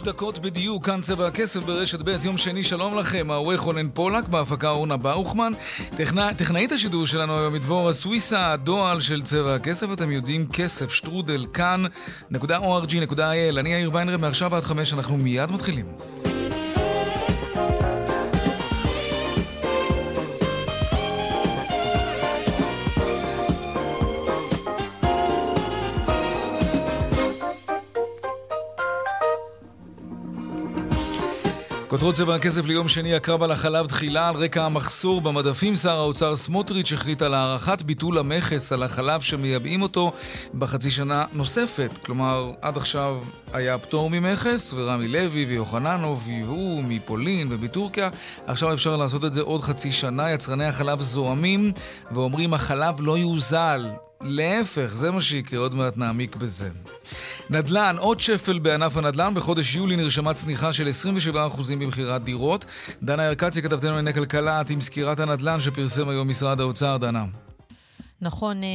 שש דקות בדיוק, כאן צבע הכסף ברשת ב', יום שני, שלום לכם, העורך רונן פולק, בהפקה אורנה באוכמן. טכנא, טכנאית השידור שלנו היום היא דבורה סוויסה, הדועל של צבע הכסף, אתם יודעים, כסף, שטרודל, כאן.org.il. אני יאיר ויינרב, מעכשיו עד חמש, אנחנו מיד מתחילים. כותרות צבע הכסף ליום שני, הקרב על החלב תחילה על רקע המחסור במדפים. שר האוצר סמוטריץ' החליט על הארכת ביטול המכס על החלב שמייבאים אותו בחצי שנה נוספת. כלומר, עד עכשיו היה פטור ממכס, ורמי לוי ויוחננוב ייבאו מפולין ומטורקיה. עכשיו אפשר לעשות את זה עוד חצי שנה. יצרני החלב זועמים ואומרים החלב לא יוזל. להפך, זה מה שיקרה, עוד מעט נעמיק בזה. נדל"ן, עוד שפל בענף הנדל"ן, בחודש יולי נרשמה צניחה של 27% במכירת דירות. דנה ירקצי, כתבתנו לענייני כלכלה, עם סקירת הנדל"ן שפרסם היום משרד האוצר. דנה. נכון, אה,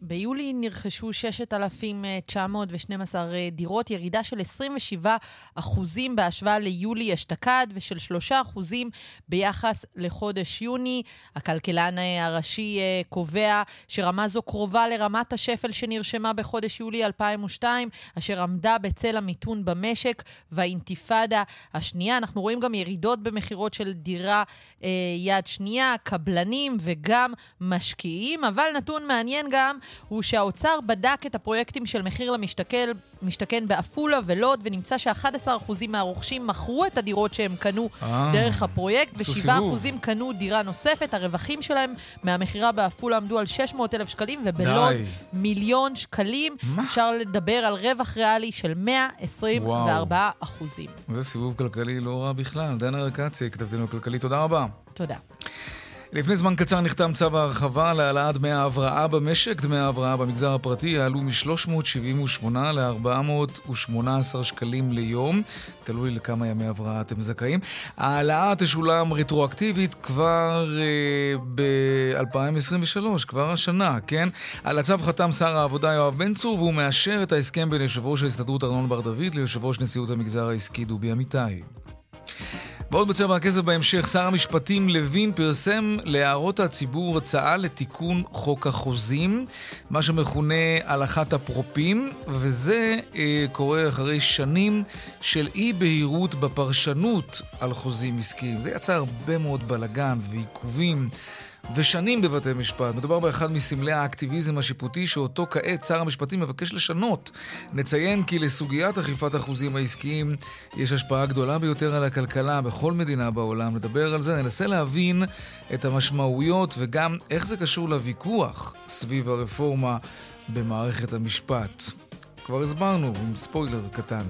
ביולי נרכשו 6,912 אה, דירות, ירידה של 27 אחוזים בהשוואה ליולי אשתקד ושל 3 אחוזים ביחס לחודש יוני. הכלכלן אה, הראשי קובע שרמה זו קרובה לרמת השפל שנרשמה בחודש יולי 2002, אשר עמדה בצל המיתון במשק והאינתיפאדה השנייה. אנחנו רואים גם ירידות במכירות של דירה יד שנייה, קבלנים וגם משקיעים, אבל אבל נתון מעניין גם הוא שהאוצר בדק את הפרויקטים של מחיר למשתכן משתכן בעפולה ולוד, ונמצא ש-11% מהרוכשים מכרו את הדירות שהם קנו אה, דרך הפרויקט, ו-7% קנו דירה נוספת. הרווחים שלהם מהמכירה בעפולה עמדו על 600,000 שקלים, ובלוד די. מיליון שקלים. מה? אפשר לדבר על רווח ריאלי של 124 אחוזים. זה סיבוב כלכלי לא רע בכלל. דנה רקצי, כתבתנו כלכלי, תודה רבה. תודה. לפני זמן קצר נחתם צו ההרחבה להעלאת דמי ההבראה במשק. דמי ההבראה במגזר הפרטי יעלו מ-378 ל-418 שקלים ליום, תלוי לכמה ימי הבראה אתם זכאים. ההעלאה תשולם רטרואקטיבית כבר uh, ב-2023, כבר השנה, כן? על הצו חתם שר העבודה יואב בן צור, והוא מאשר את ההסכם בין יושב ראש ההסתדרות ארנון בר דוד ליושב ראש נשיאות המגזר העסקי דובי אמיתי. ועוד בצבע הכסף בהמשך, שר המשפטים לוין פרסם להערות הציבור הצעה לתיקון חוק החוזים, מה שמכונה הלכת אפרופים, וזה אה, קורה אחרי שנים של אי בהירות בפרשנות על חוזים עסקיים. זה יצר הרבה מאוד בלגן ועיכובים. ושנים בבתי משפט. מדובר באחד מסמלי האקטיביזם השיפוטי שאותו כעת שר המשפטים מבקש לשנות. נציין כי לסוגיית אכיפת החוזים העסקיים יש השפעה גדולה ביותר על הכלכלה בכל מדינה בעולם. נדבר על זה, ננסה להבין את המשמעויות וגם איך זה קשור לוויכוח סביב הרפורמה במערכת המשפט. כבר הסברנו עם ספוילר קטן.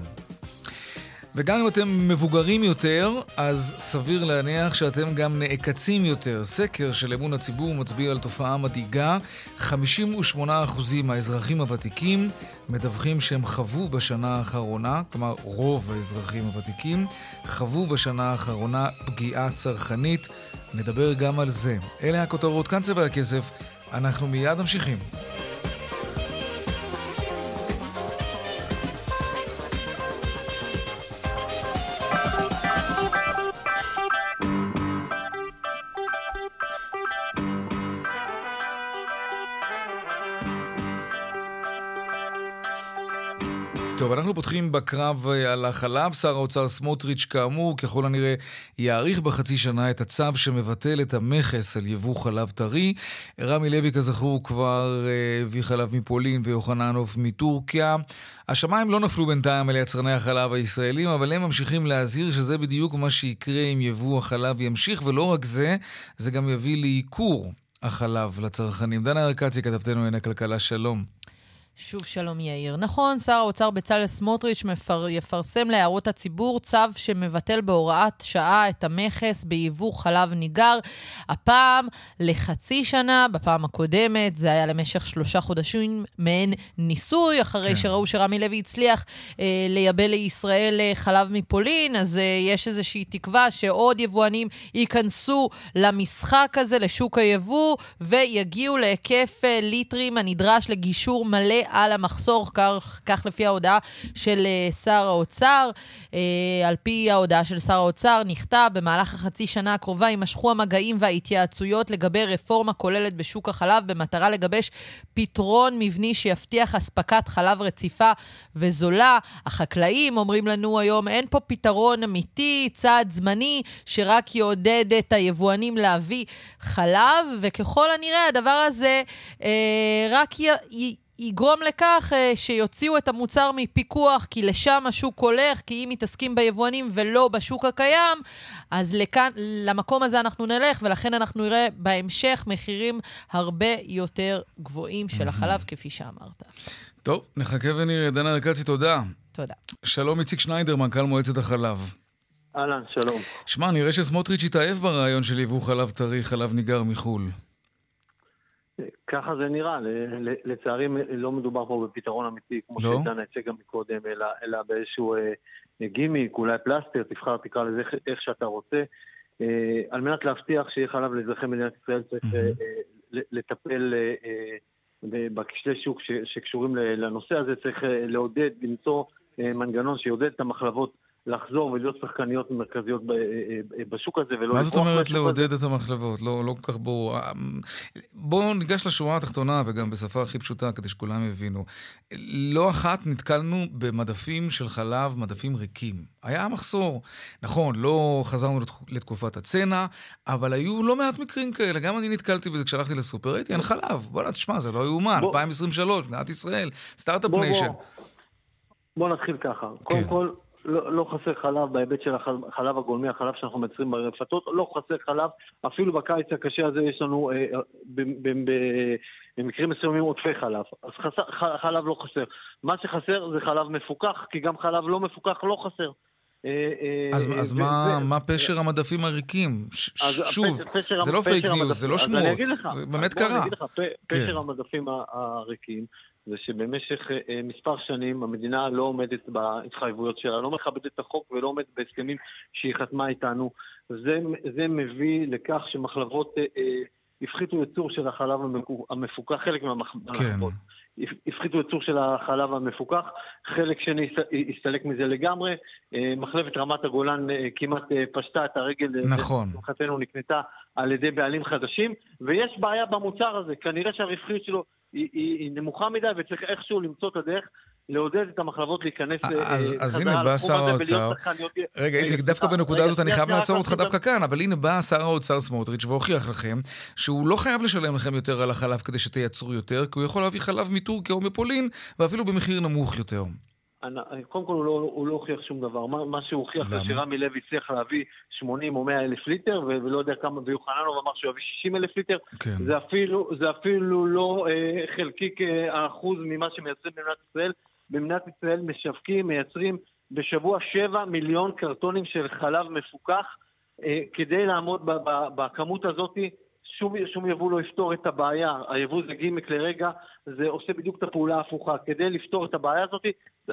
וגם אם אתם מבוגרים יותר, אז סביר להניח שאתם גם נעקצים יותר. סקר של אמון הציבור מצביע על תופעה מדאיגה. 58% מהאזרחים הוותיקים מדווחים שהם חוו בשנה האחרונה, כלומר רוב האזרחים הוותיקים, חוו בשנה האחרונה פגיעה צרכנית. נדבר גם על זה. אלה הכותרות, כאן צבע הכסף. אנחנו מיד ממשיכים. פותחים בקרב אה, על החלב. שר האוצר סמוטריץ', כאמור, ככל הנראה יאריך בחצי שנה את הצו שמבטל את המכס על יבוא חלב טרי. רמי לוי, כזכור, כבר אה, הביא חלב מפולין ויוחננוף מטורקיה. השמיים לא נפלו בינתיים על יצרני החלב הישראלים, אבל הם ממשיכים להזהיר שזה בדיוק מה שיקרה אם יבוא החלב ימשיך, ולא רק זה, זה גם יביא לייקור החלב לצרכנים. דנה ארקצי, כתבתנו לענייני כלכלה, שלום. שוב שלום יאיר. נכון, שר האוצר בצלאל סמוטריץ' מפר, יפרסם להערות הציבור צו שמבטל בהוראת שעה את המכס ביבוא חלב ניגר. הפעם לחצי שנה, בפעם הקודמת זה היה למשך שלושה חודשים, מעין ניסוי, אחרי כן. שראו שרמי לוי הצליח אה, לייבא לישראל אה, חלב מפולין, אז אה, יש איזושהי תקווה שעוד יבואנים ייכנסו למשחק הזה, לשוק היבוא, ויגיעו להיקף אה, ליטרים הנדרש לגישור מלא על המחסור, כך, כך לפי ההודעה של uh, שר האוצר. Uh, על פי ההודעה של שר האוצר, נכתב, במהלך החצי שנה הקרובה יימשכו המגעים וההתייעצויות לגבי רפורמה כוללת בשוק החלב, במטרה לגבש פתרון מבני שיבטיח אספקת חלב רציפה וזולה. החקלאים אומרים לנו היום, אין פה פתרון אמיתי, צעד זמני, שרק יעודד את היבואנים להביא חלב, וככל הנראה הדבר הזה אה, רק י... יגרום לכך uh, שיוציאו את המוצר מפיקוח, כי לשם השוק הולך, כי אם מתעסקים ביבואנים ולא בשוק הקיים, אז לכאן, למקום הזה אנחנו נלך, ולכן אנחנו נראה בהמשך מחירים הרבה יותר גבוהים של החלב, כפי שאמרת. טוב, נחכה ונראה. דנה ארקצי, תודה. תודה. שלום, איציק שניידר, מנכ"ל מועצת החלב. אהלן, שלום. שמע, נראה שסמוטריץ' התאהב ברעיון של יבוא חלב טרי, חלב ניגר מחו"ל. ככה זה נראה, לצערי לא מדובר פה בפתרון אמיתי, כמו לא? שדנה הציג גם מקודם, אלא, אלא באיזשהו אה, גימיק, אולי פלסטר, תבחר, תקרא לזה איך שאתה רוצה. אה, על מנת להבטיח שיהיה חלב לאזרחי מדינת ישראל צריך mm-hmm. אה, לטפל אה, אה, בכשלי שוק ש, שקשורים לנושא הזה, צריך אה, לעודד, למצוא אה, מנגנון שיעודד את המחלבות לחזור ולהיות שחקניות מרכזיות אה, אה, אה, בשוק הזה ולא... מה זאת אומרת לעודד את המחלבות? לא, לא כל כך ברור. בואו ניגש לשורה התחתונה, וגם בשפה הכי פשוטה, כדי שכולם יבינו. לא אחת נתקלנו במדפים של חלב, מדפים ריקים. היה מחסור. נכון, לא חזרנו לתקופת הצנע, אבל היו לא מעט מקרים כאלה. גם אני נתקלתי בזה כשהלכתי לסופר, הייתי, אין חלב. בוא'נה, תשמע, זה לא יאומן. 2023, מדינת ישראל, start-up nation. בוא נתחיל ככה. קודם כן. כל... לא, לא חסר חלב בהיבט של החלב הגולמי, החלב שאנחנו מייצרים ברפתות, לא חסר חלב, אפילו בקיץ הקשה הזה יש לנו אה, במקרים מסוימים עודפי חלב, אז חסר, חלב לא חסר. מה שחסר זה חלב מפוקח, כי גם חלב לא מפוקח לא חסר. אה, אה, אז, אז מה, מה פשר המדפים הריקים? שוב, פשר, זה לא fake news, זה לא שמועות, זה באמת קרה. אני אגיד לך, פשר כן. המדפים הריקים זה שבמשך אה, מספר שנים המדינה לא עומדת בהתחייבויות שלה, לא מכבדת את החוק ולא עומדת בהסכמים שהיא חתמה איתנו. זה, זה מביא לכך שמחלבות אה, אה, הפחיתו ייצור של החלב המפוקח, חלק מהמחלבות. כן. הפחיתו ייצור של החלב המפוקח, חלק שני הסתלק מזה לגמרי. אה, מחלבת רמת הגולן אה, כמעט פשטה את הרגל, נכון. לשמחתנו נקנתה על ידי בעלים חדשים, ויש בעיה במוצר הזה, כנראה שהרווחיות שלו היא, היא, היא נמוכה מדי וצריך איכשהו למצוא את הדרך לעודד את המחלבות להיכנס אז, אה, אז הנה בא שר האוצר, רגע איציק, דווקא בנקודה הזאת אני חייב לעצור אותך דווקא כאן, אבל הנה בא שר האוצר סמוטריץ' והוכיח לכם שהוא לא חייב לשלם לכם יותר על החלב כדי שתייצרו יותר, כי הוא יכול להביא חלב מטורקיה או מפולין, ואפילו במחיר נמוך יותר. קודם כל הוא לא, הוא לא הוכיח שום דבר. מה, מה שהוא הוכיח זה שרמי לוי הצליח להביא 80 או 100 אלף ליטר, ולא יודע כמה, ויוחננוב אמר שהוא יביא 60 אלף ליטר. כן. זה, אפילו, זה אפילו לא אה, חלקיק אה, האחוז ממה שמייצרים במדינת ישראל. במדינת ישראל משווקים, מייצרים בשבוע 7 מיליון קרטונים של חלב מפוקח. אה, כדי לעמוד בכמות הזאת, שום, שום יבוא לא יפתור את הבעיה. היבוא זה גימיק לרגע, זה עושה בדיוק את הפעולה ההפוכה. כדי לפתור את הבעיה הזאת,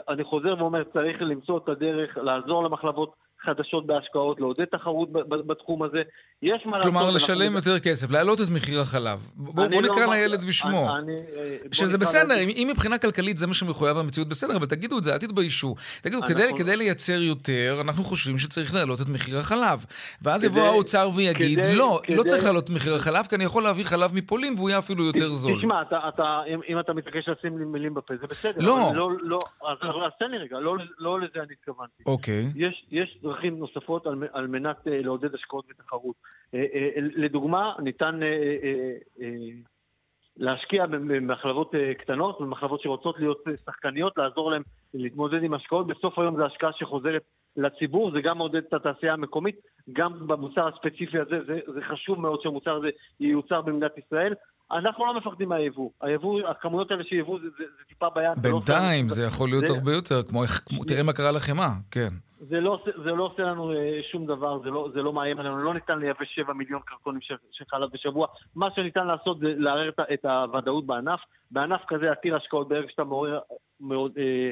אני חוזר ואומר, צריך למצוא את הדרך, לעזור למחלבות חדשות בהשקעות, לעודד תחרות בתחום הזה. יש מה לעשות. כלומר, לשלם יותר כסף, להעלות את מחיר החלב. בוא, בוא לא נקרא לילד בשמו. אני, שזה בסדר, אם, מבחינה כלכלית זה מה שמחויב המציאות, בסדר, אבל תגידו את זה, אל תתביישו. תגידו, כדי, לייצר יותר, אנחנו חושבים שצריך להעלות את מחיר החלב. ואז יבוא האוצר ויגיד, לא. לא צריך להעלות את מחיר החלב, כי אני יכול להביא חלב מפולין והוא יהיה אפילו יותר זול. תשמע, אם, אתה מתעקש לשים לי מילים בפה, זה בסדר. לא. לא, לא, אז תן לי רגע, לא, לא לזה אני התכוונתי. אוקיי. יש, יש דרכים נוספות על, על מנת uh, לעודד השקעות ותחרות. Uh, uh, לדוגמה, ניתן uh, uh, uh, להשקיע במחלבות uh, קטנות, במחלבות שרוצות להיות שחקניות, לעזור להן להתמודד עם השקעות. בסוף היום זו השקעה שחוזרת לציבור, זה גם מעודד את התעשייה המקומית, גם במוצר הספציפי הזה, זה, זה חשוב מאוד שהמוצר הזה ייוצר במדינת ישראל. אנחנו לא מפחדים מהיבוא. היבוא, הכמויות האלה שיבוא זה, זה, זה טיפה ביד. לא בינתיים לא זה יכול להיות זה... הרבה יותר, כמו, כמו תראה מה קרה לחמאה, כן. זה לא, זה לא עושה לנו אה, שום דבר, זה לא, זה לא מאיים עלינו, לא ניתן לייבא 7 מיליון קרטונים של, של חלב בשבוע. מה שניתן לעשות זה לערער את, את הוודאות בענף. בענף כזה עתיר השקעות ברגע שאתה מעורר, מאוד, אה,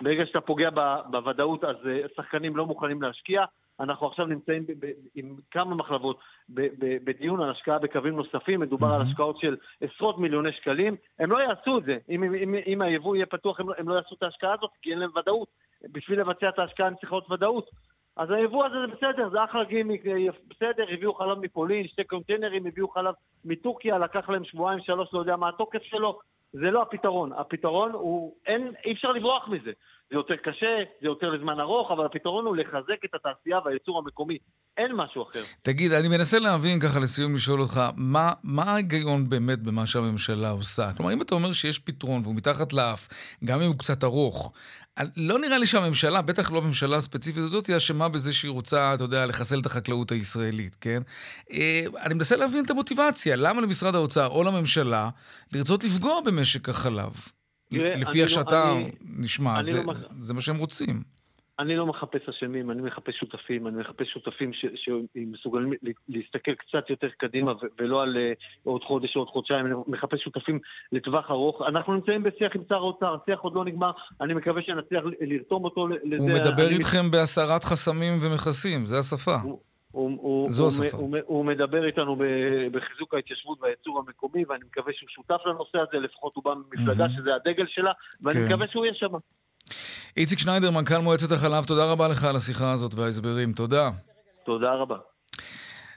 ברגע שאתה פוגע ב, בוודאות, אז אה, שחקנים לא מוכנים להשקיע. אנחנו עכשיו נמצאים ב- ב- עם כמה מחלבות ב- ב- בדיון על השקעה בקווים נוספים, מדובר mm-hmm. על השקעות של עשרות מיליוני שקלים. הם לא יעשו את זה. אם, אם, אם היבוא יהיה פתוח, הם, הם לא יעשו את ההשקעה הזאת, כי אין להם ודאות. בשביל לבצע את ההשקעה הם צריכים להיות ודאות. אז היבוא הזה זה בסדר, זה אחלה גימיק, אה, בסדר, הביאו חלב מפולין, שתי קונטיינרים, הביאו חלב מטורקיה, לקח להם שבועיים, שלוש, לא יודע מה התוקף שלו. זה לא הפתרון. הפתרון הוא, אין, אי אפשר לברוח מזה. זה יותר קשה, זה יותר לזמן ארוך, אבל הפתרון הוא לחזק את התעשייה והייצור המקומי. אין משהו אחר. תגיד, אני מנסה להבין ככה לסיום לשאול אותך, מה, מה ההיגיון באמת במה שהממשלה עושה? כלומר, אם אתה אומר שיש פתרון והוא מתחת לאף, גם אם הוא קצת ארוך, לא נראה לי שהממשלה, בטח לא הממשלה הספציפית הזאת, היא אשמה בזה שהיא רוצה, אתה יודע, לחסל את החקלאות הישראלית, כן? אה, אני מנסה להבין את המוטיבציה. למה למשרד האוצר או לממשלה לרצות לפגוע במשק החלב? לפי איך לא- שאתה נשמע, לא זה מה שהם רוצים. אני לא מחפש אשמים, אני מחפש שותפים, אני מחפש שותפים שמסוגלים להסתכל קצת יותר קדימה ולא על אה, עוד חודש או עוד חודשיים, אני מחפש שותפים לטווח ארוך. אנחנו נמצאים בשיח עם שר האוצר, השיח עוד לא נגמר, אני מקווה שנצליח לרתום אותו לזה. הוא מדבר איתכם בהסרת חסמים ומכסים, זה השפה. הוא, זו השפה. הוא, הוא, הוא מדבר איתנו בחיזוק ההתיישבות והייצור המקומי, ואני מקווה שהוא שותף לנושא הזה, לפחות הוא בא ממפלגה mm-hmm. שזה הדגל שלה, ואני כן. מקווה שהוא יהיה שם. איציק שניידר, מנכ"ל מועצת החלב, תודה רבה לך על השיחה הזאת וההסברים. תודה. תודה רבה.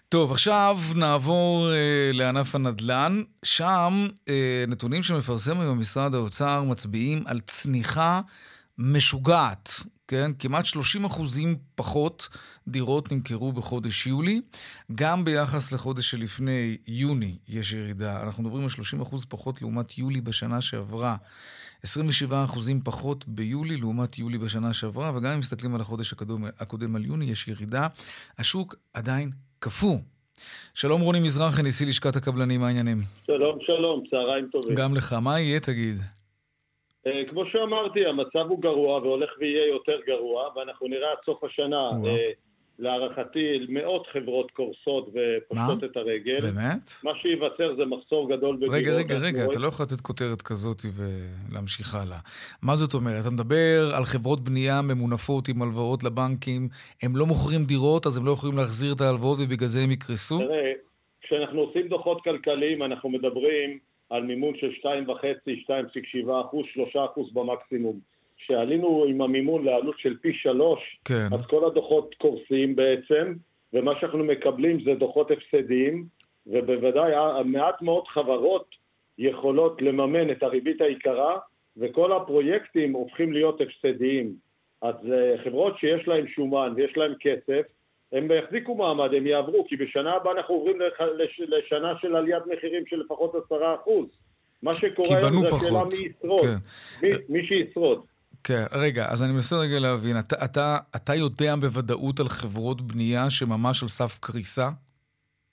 טוב, עכשיו נעבור אה, לענף הנדל"ן. שם אה, נתונים שמפרסם היום משרד האוצר מצביעים על צניחה משוגעת. כן? כמעט 30 אחוזים פחות דירות נמכרו בחודש יולי. גם ביחס לחודש שלפני יוני יש ירידה. אנחנו מדברים על 30 אחוז פחות לעומת יולי בשנה שעברה. 27 אחוזים פחות ביולי לעומת יולי בשנה שעברה, וגם אם מסתכלים על החודש הקודם, הקודם על יוני, יש ירידה. השוק עדיין קפוא. שלום רוני מזרחי, נשיא לשכת הקבלנים, מה העניינים? שלום, שלום, צהריים טובים. גם לך, מה יהיה תגיד? אה, כמו שאמרתי, המצב הוא גרוע והולך ויהיה יותר גרוע, ואנחנו נראה עד סוף השנה, אה, להערכתי, מאות חברות קורסות ופושטות את הרגל. באמת? מה שייווצר זה מחסור גדול בדירות. רגע, רגע, רגע, אתה לא יכול לתת כותרת כזאת ולהמשיך הלאה. מה זאת אומרת? אתה מדבר על חברות בנייה ממונפות עם הלוואות לבנקים, הם לא מוכרים דירות, אז הם לא יכולים להחזיר את ההלוואות ובגלל זה הם יקרסו? תראה, כשאנחנו עושים דוחות כלכליים, אנחנו מדברים על מימון של 2.5, 2.7 אחוז, 3 אחוז במקסימום. כשעלינו עם המימון לעלות של פי שלוש, כן. אז כל הדוחות קורסים בעצם, ומה שאנחנו מקבלים זה דוחות הפסדיים, ובוודאי מעט מאוד חברות יכולות לממן את הריבית היקרה, וכל הפרויקטים הופכים להיות הפסדיים. אז uh, חברות שיש להן שומן ויש להן כסף, הם יחזיקו מעמד, הם יעברו, כי בשנה הבאה אנחנו עוברים לח... לש... לשנה של עליית מחירים של לפחות עשרה אחוז. מה שקורה היום זה השאלה מי ישרוד. כן. מי, מי שישרוד. כן, רגע, אז אני מנסה רגע להבין, אתה, אתה, אתה יודע בוודאות על חברות בנייה שממש על סף קריסה?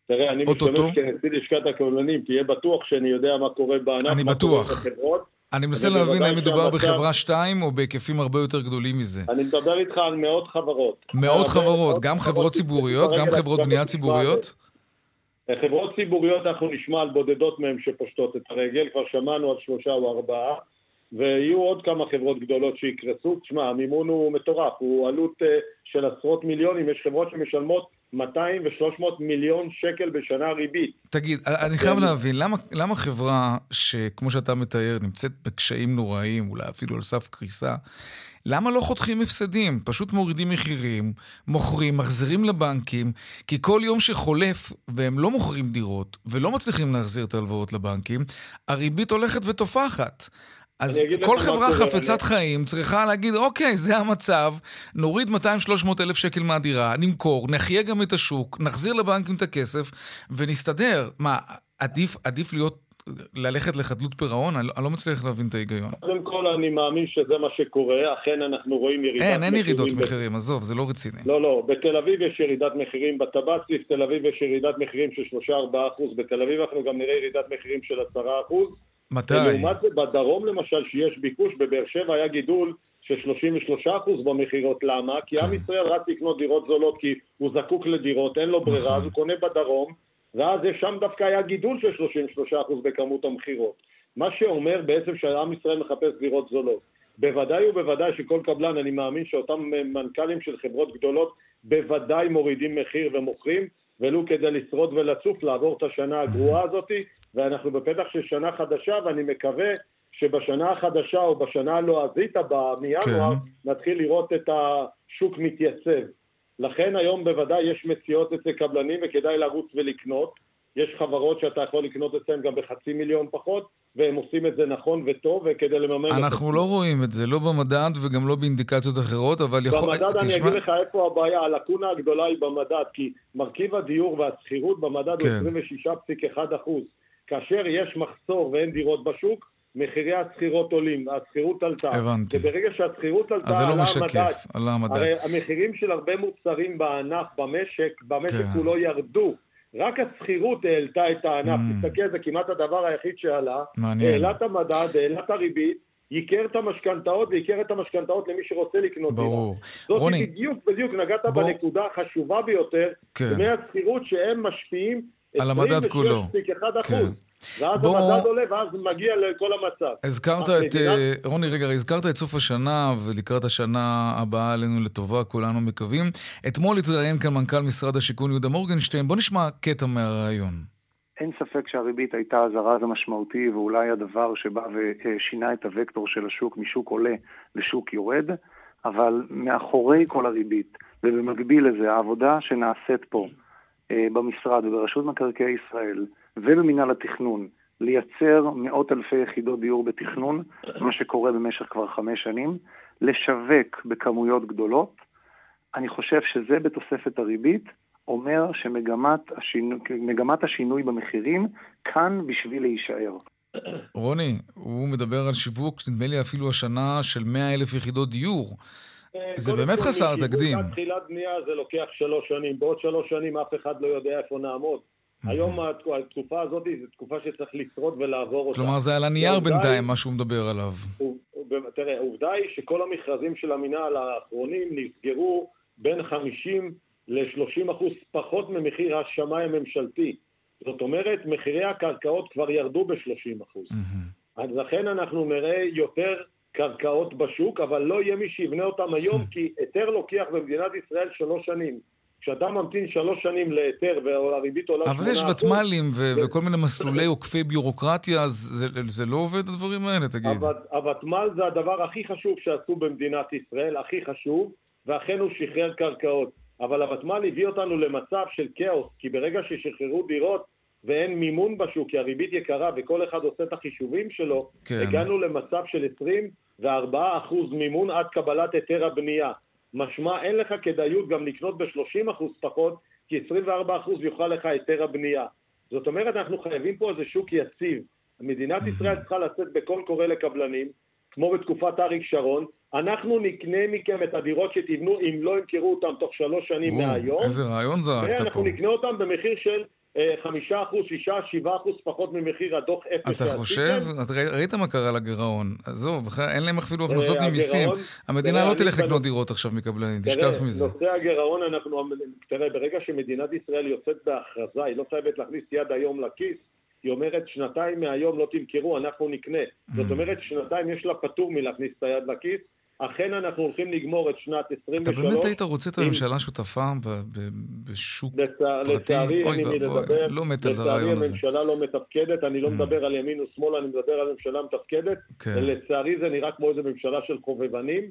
תראה, אני משתמש כנשיא לשכת הקבלנים, תהיה בטוח שאני יודע מה קורה בענף, אני בטוח. אני מנסה להבין האם מדובר בחברה 2 או בהיקפים הרבה יותר גדולים מזה. אני מדבר איתך על מאות חברות. מאות חברות, גם חברות ציבוריות, גם חברות בנייה ציבוריות? חברות ציבוריות, אנחנו נשמע על בודדות מהן שפושטות את הרגל, כבר שמענו על שלושה או ארבעה. ויהיו עוד כמה חברות גדולות שיקרסו. תשמע, המימון הוא מטורף, הוא עלות uh, של עשרות מיליונים, יש חברות שמשלמות 200 ו-300 מיליון שקל בשנה ריבית. תגיד, אני חייב להבין, למה, למה חברה שכמו שאתה מתאר נמצאת בקשיים נוראיים, אולי אפילו על סף קריסה, למה לא חותכים הפסדים? פשוט מורידים מחירים, מוכרים, מחזירים לבנקים, כי כל יום שחולף והם לא מוכרים דירות ולא מצליחים להחזיר את ההלוואות לבנקים, הריבית הולכת ותופחת. אז כל חברה חפצת אני... חיים צריכה להגיד, אוקיי, זה המצב, נוריד 200-300 אלף שקל מהדירה, נמכור, נחיה גם את השוק, נחזיר לבנקים את הכסף ונסתדר. מה, עדיף, עדיף להיות ללכת לחדלות פירעון? אני לא מצליח להבין את ההיגיון. קודם כל, אני מאמין שזה מה שקורה. אכן אנחנו רואים ירידת מחירים. אין, אין ירידות מחירים, עזוב, זה לא רציני. לא, לא. בתל אביב יש ירידת מחירים בטבציף, תל אביב יש ירידת מחירים של 3-4 אחוז. בתל אביב אנחנו גם נראה ירידת מחירים של 10 אחוז. מתי? לעומת זה, בדרום למשל, שיש ביקוש, בבאר שבע היה גידול של 33% במכירות. למה? כי עם כן. ישראל רץ לקנות דירות זולות כי הוא זקוק לדירות, אין לו ברירה, נכון. אז הוא קונה בדרום, ואז שם דווקא היה גידול של 33% בכמות המכירות. מה שאומר בעצם שעם ישראל מחפש דירות זולות. בוודאי ובוודאי שכל קבלן, אני מאמין שאותם מנכ"לים של חברות גדולות בוודאי מורידים מחיר ומוכרים, ולו כדי לשרוד ולצוף, לעבור את השנה הגרועה הזאת, ואנחנו בפתח של שנה חדשה, ואני מקווה שבשנה החדשה או בשנה הלועזית הבאה, מינואר, כן. נתחיל לראות את השוק מתייצב. לכן היום בוודאי יש מציאות אצל קבלנים וכדאי לרוץ ולקנות. יש חברות שאתה יכול לקנות אצלן גם בחצי מיליון פחות, והם עושים את זה נכון וטוב, וכדי לממן... אנחנו לא רואים את זה, לא במדד וגם לא באינדיקציות אחרות, אבל יכול... במדד תשמע... אני אגיד לך איפה הבעיה, הלקונה הגדולה היא במדד, כי מרכיב הדיור והשכירות במדד כן. הוא 26.1 אחוז. כאשר יש מחסור ואין דירות בשוק, מחירי השכירות עולים, השכירות עלתה. הבנתי. וברגע שהשכירות עלתה, אז זה לא משקף, עלה המדד. הרי המחירים של הרבה מוצרים בענף, במשק, במשק כן. כולו ירדו. רק השכירות העלתה את הענף, mm. תסתכל, זה כמעט הדבר היחיד שעלה. מעניין. העלה את המדד, העלה את הריבית, ייקר את המשכנתאות וייקר את המשכנתאות למי שרוצה לקנות דירה. ברור. זאת רוני... בדיוק, בדיוק, נגעת בוא... בנקודה החשובה ביותר, כן. דמי השכירות שהם משפיעים על המדד כולו. 26.1 כן. ואז בוא... המדד עולה, ואז מגיע לכל המצב. הזכרת את, אה, רוני, רגע, הזכרת את סוף השנה, ולקראת השנה הבאה עלינו לטובה, כולנו מקווים. אתמול התראיין כאן מנכ"ל משרד השיכון יהודה מורגנשטיין. בוא נשמע קטע מהרעיון. אין ספק שהריבית הייתה הזרז המשמעותי ואולי הדבר שבא ושינה את הוקטור של השוק משוק עולה לשוק יורד, אבל מאחורי כל הריבית, ובמקביל לזה, העבודה שנעשית פה במשרד וברשות מקרקעי ישראל, ובמינהל התכנון לייצר מאות אלפי יחידות דיור בתכנון, מה שקורה במשך כבר חמש שנים, לשווק בכמויות גדולות. אני חושב שזה בתוספת הריבית אומר שמגמת השינוי, השינוי במחירים כאן בשביל להישאר. רוני, הוא מדבר על שיווק, נדמה לי אפילו השנה של 100 אלף יחידות דיור. זה באמת חסר תקדים. תחילת בנייה זה לוקח שלוש שנים, בעוד שלוש שנים אף אחד לא יודע איפה נעמוד. היום התקופה הזאת זו תקופה שצריך לשרוד ולעבור אותה. כלומר, זה על הנייר בינתיים, מה שהוא מדבר עליו. תראה, העובדה היא שכל המכרזים של המינהל האחרונים נסגרו בין 50 ל-30 אחוז פחות ממחיר השמאי הממשלתי. זאת אומרת, מחירי הקרקעות כבר ירדו ב-30 אחוז. אז לכן אנחנו נראה יותר קרקעות בשוק, אבל לא יהיה מי שיבנה אותם היום, כי היתר לוקח במדינת ישראל שלוש שנים. כשאתה ממתין שלוש שנים להיתר והריבית עולה. אבל יש ותמ"לים ו- וכל מיני מסלולי עוקפי ביורוקרטיה, אז זה, זה לא עובד הדברים האלה, תגיד. הוותמ"ל זה הדבר הכי חשוב שעשו במדינת ישראל, הכי חשוב, ואכן הוא שחרר קרקעות. אבל הוותמ"ל הביא אותנו למצב של כאוס, כי ברגע ששחררו דירות ואין מימון בשוק, כי הריבית יקרה וכל אחד עושה את החישובים שלו, כן. הגענו למצב של 24% מימון עד קבלת היתר הבנייה. משמע אין לך כדאיות גם לקנות ב-30% פחות, כי 24% יוכל לך היתר הבנייה. זאת אומרת, אנחנו חייבים פה איזה שוק יציב. מדינת ישראל צריכה לצאת בקול קורא לקבלנים, כמו בתקופת אריק שרון, אנחנו נקנה מכם את הדירות שתבנו אם לא ימכרו אותם תוך שלוש שנים מהיום. איזה רעיון זרקת פה. ואנחנו נקנה אותם במחיר של חמישה אחוז, שישה, שבעה אחוז פחות ממחיר הדוח אפס אתה חושב? ראית מה קרה לגירעון. עזוב, אין להם אפילו הכנסות ממיסים. המדינה לא תלך לקנות דירות עכשיו מקבלנים, תשכח מזה. נושא הגירעון, אנחנו... תראה, ברגע שמדינת ישראל יוצאת בהכרזה, היא לא חייבת להכניס יד היום לכיס, היא אומרת שנתיים מהיום לא תמכרו, אנחנו נקנה. זאת אומרת, שנתיים יש לה פטור מלהכניס את היד לכיס, אכן אנחנו הולכים לגמור את שנת 23. אתה באמת היית רוצה את הממשלה שותפה בשוק פרטי? לצערי, אני מדבר, לא מת על הרעיון הזה. לצערי הממשלה לא מתפקדת, אני לא mm. מדבר על ימין ושמאל, אני מדבר על ממשלה מתפקדת. כן. לצערי זה נראה כמו איזו ממשלה של חובבנים,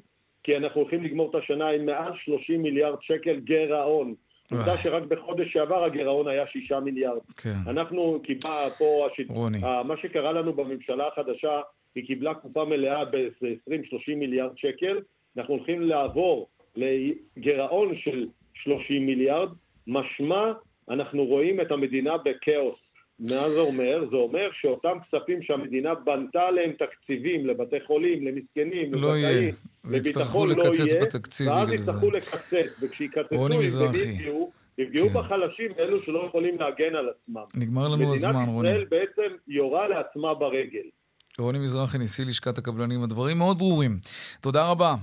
כי אנחנו הולכים לגמור את השנה עם מעל 30 מיליארד שקל גירעון. עובדה שרק בחודש שעבר הגירעון היה 6 מיליארד. כן. אנחנו קיבלה פה, רוני. מה שקרה לנו בממשלה החדשה, היא קיבלה קופה מלאה ב-20-30 מיליארד שקל, אנחנו הולכים לעבור לגירעון של 30 מיליארד, משמע אנחנו רואים את המדינה בכאוס. מה זה אומר? זה אומר שאותם כספים שהמדינה בנתה עליהם תקציבים לבתי חולים, למסכנים, לא יהיה, ויצטרכו לא לקצץ בתקציב בגלל זה. ואז יצטרכו לקצץ, וכשיקצצו, יפגעו, יפגעו כן. בחלשים, אלו שלא יכולים להגן על עצמם. נגמר לנו הזמן, רוני. מדינת ישראל בעצם יורה לעצמה ברגל. רוני מזרחי, נשיא לשכת הקבלנים, הדברים מאוד ברורים. תודה רבה.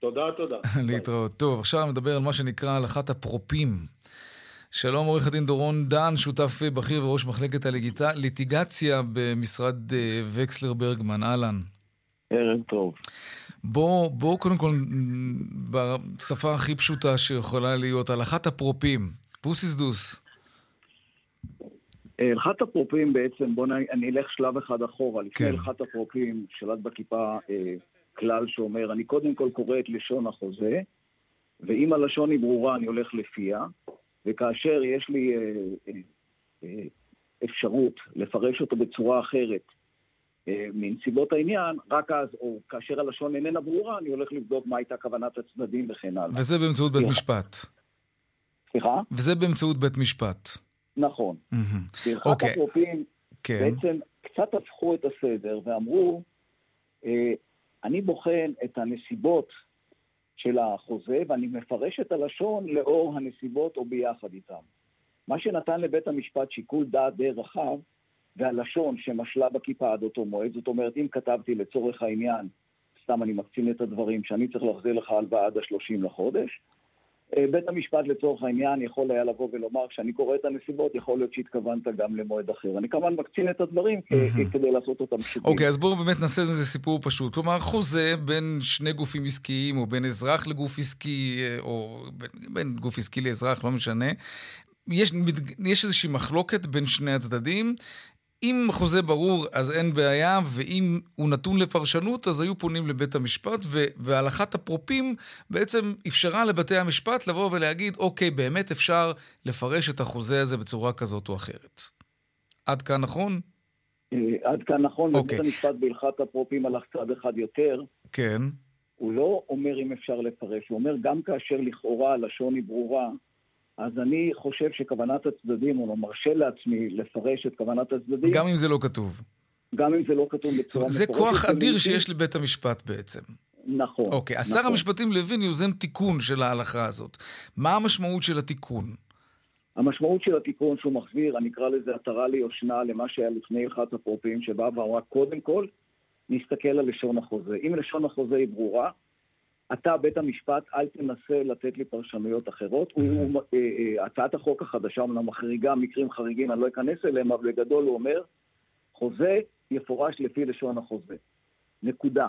תודה, תודה. להתראות. טוב, עכשיו נדבר על מה שנקרא הלכת הפרופים. שלום עורך הדין דורון דן, שותף בכיר וראש מחלקת הליטיגציה במשרד אה, וקסלר ברגמן, אהלן. ערב טוב. בוא, בוא קודם כל, בשפה הכי פשוטה שיכולה להיות, הלכת הפרופים. פוסיס דוס. הלכת הפרופים בעצם, בוא אני אלך שלב אחד אחורה. לפני כן. הלכת הפרופים, שלט בכיפה אה, כלל שאומר, אני קודם כל קורא את לשון החוזה, ואם הלשון היא ברורה אני הולך לפיה, וכאשר יש לי אה, אה, אה, אפשרות לפרש אותו בצורה אחרת אה, מנסיבות העניין, רק אז, או כאשר הלשון איננה ברורה, אני הולך לבדוק מה הייתה כוונת הצדדים וכן הלאה. וזה באמצעות בית משפט. סליחה? וזה באמצעות בית משפט. נכון. Mm-hmm. אוקיי. הפרופים כן. בעצם קצת הפכו את הסדר ואמרו, אה, אני בוחן את הנסיבות של החוזה, ואני מפרש את הלשון לאור הנסיבות או ביחד איתם. מה שנתן לבית המשפט שיקול דעת די רחב, והלשון שמשלה בכיפה עד אותו מועד, זאת אומרת, אם כתבתי לצורך העניין, סתם אני מקצין את הדברים, שאני צריך להחזיר לך הלוואה עד ה-30 לחודש, בית המשפט לצורך העניין יכול היה לבוא ולומר, כשאני קורא את הנסיבות, יכול להיות שהתכוונת גם למועד אחר. אני כמובן מקצין את הדברים כדי לעשות אותם פשוטים. אוקיי, אז בואו באמת נעשה איזה סיפור פשוט. כלומר, חוזה בין שני גופים עסקיים, או בין אזרח לגוף עסקי, אה, או בין, בין גוף עסקי לאזרח, לא משנה. יש, יש איזושהי מחלוקת בין שני הצדדים, אם חוזה ברור, אז אין בעיה, ואם הוא נתון לפרשנות, אז היו פונים לבית המשפט, ו- והלכת הפרופים בעצם אפשרה לבתי המשפט לבוא ולהגיד, אוקיי, באמת אפשר לפרש את החוזה הזה בצורה כזאת או אחרת. עד כאן נכון? אה, עד כאן נכון, אוקיי. ובית המשפט בהלכת הפרופים הלך צעד אחד יותר. כן. הוא לא אומר אם אפשר לפרש, הוא אומר גם כאשר לכאורה הלשון היא ברורה, אז אני חושב שכוונת הצדדים, או לא מרשה לעצמי לפרש את כוונת הצדדים... גם אם זה לא כתוב. גם אם זה לא כתוב בצורה מפורשת. זה כוח אדיר שיש לבית המשפט בעצם. נכון. אוקיי, אז נכון. שר המשפטים לוין יוזם תיקון של ההלכה הזאת. מה המשמעות של התיקון? המשמעות של התיקון שהוא מחזיר, אני אקרא לזה עטרה ליושנה למה שהיה לפני הלכת הפרופים, שבאה ואמרה קודם כל, נסתכל על לשון החוזה. אם לשון החוזה היא ברורה, אתה, בית המשפט, אל תנסה לתת לי פרשנויות אחרות. הוא, אה, אה, הצעת החוק החדשה אומנם מחריגה מקרים חריגים, אני לא אכנס אליהם, אבל בגדול הוא אומר, חוזה יפורש לפי לשון החוזה. נקודה.